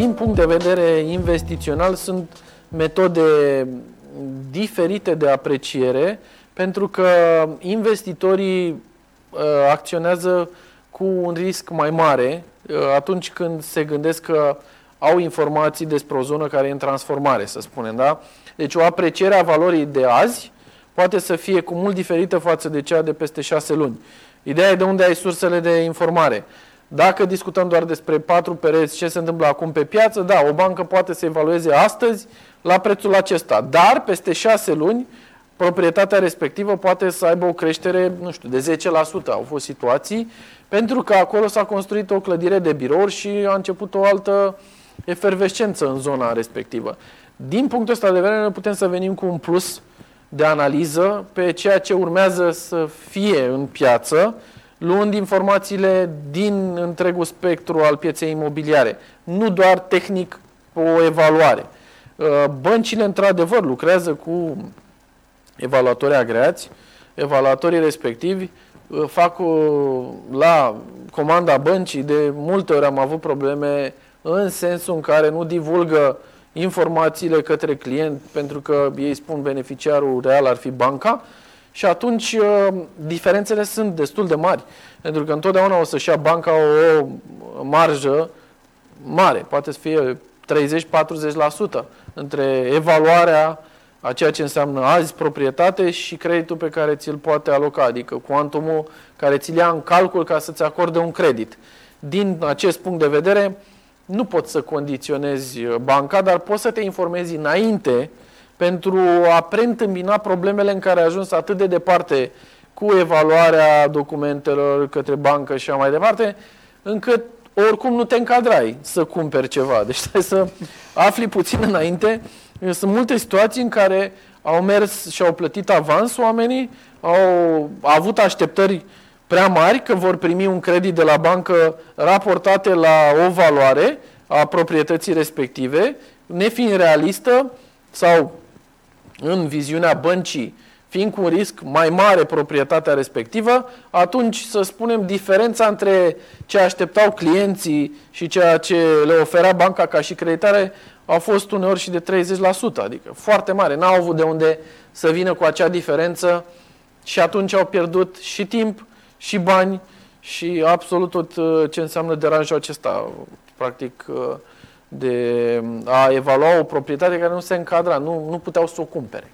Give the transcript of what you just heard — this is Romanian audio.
din punct de vedere investițional sunt metode diferite de apreciere pentru că investitorii uh, acționează cu un risc mai mare uh, atunci când se gândesc că au informații despre o zonă care e în transformare, să spunem, da? Deci o apreciere a valorii de azi poate să fie cu mult diferită față de cea de peste șase luni. Ideea e de unde ai sursele de informare. Dacă discutăm doar despre patru pereți, ce se întâmplă acum pe piață, da, o bancă poate să evalueze astăzi la prețul acesta, dar peste șase luni proprietatea respectivă poate să aibă o creștere, nu știu, de 10%. Au fost situații pentru că acolo s-a construit o clădire de birouri și a început o altă efervescență în zona respectivă. Din punctul ăsta de vedere, putem să venim cu un plus de analiză pe ceea ce urmează să fie în piață, luând informațiile din întregul spectru al pieței imobiliare, nu doar tehnic o evaluare. Uh, băncile, într-adevăr, lucrează cu evaluatori agreați, evaluatorii respectivi uh, fac uh, la comanda băncii, de multe ori am avut probleme în sensul în care nu divulgă informațiile către client pentru că ei spun beneficiarul real ar fi banca și atunci diferențele sunt destul de mari. Pentru că întotdeauna o să-și ia banca o marjă mare, poate să fie 30-40% între evaluarea a ceea ce înseamnă azi proprietate și creditul pe care ți-l poate aloca, adică cuantumul care ți-l ia în calcul ca să-ți acorde un credit. Din acest punct de vedere, nu poți să condiționezi banca, dar poți să te informezi înainte pentru a preîntâmpina problemele în care ai ajuns atât de departe cu evaluarea documentelor către bancă și așa mai departe, încât oricum nu te încadrai să cumperi ceva. Deci trebuie să afli puțin înainte. Sunt multe situații în care au mers și au plătit avans oamenii, au avut așteptări prea mari că vor primi un credit de la bancă raportate la o valoare a proprietății respective, nefiind realistă sau în viziunea băncii fiind cu un risc mai mare proprietatea respectivă, atunci să spunem diferența între ce așteptau clienții și ceea ce le oferea banca ca și creditare a fost uneori și de 30%, adică foarte mare. N-au avut de unde să vină cu acea diferență și atunci au pierdut și timp și bani și absolut tot uh, ce înseamnă deranjul acesta, practic, uh, de a evalua o proprietate care nu se încadra, nu, nu puteau să o cumpere.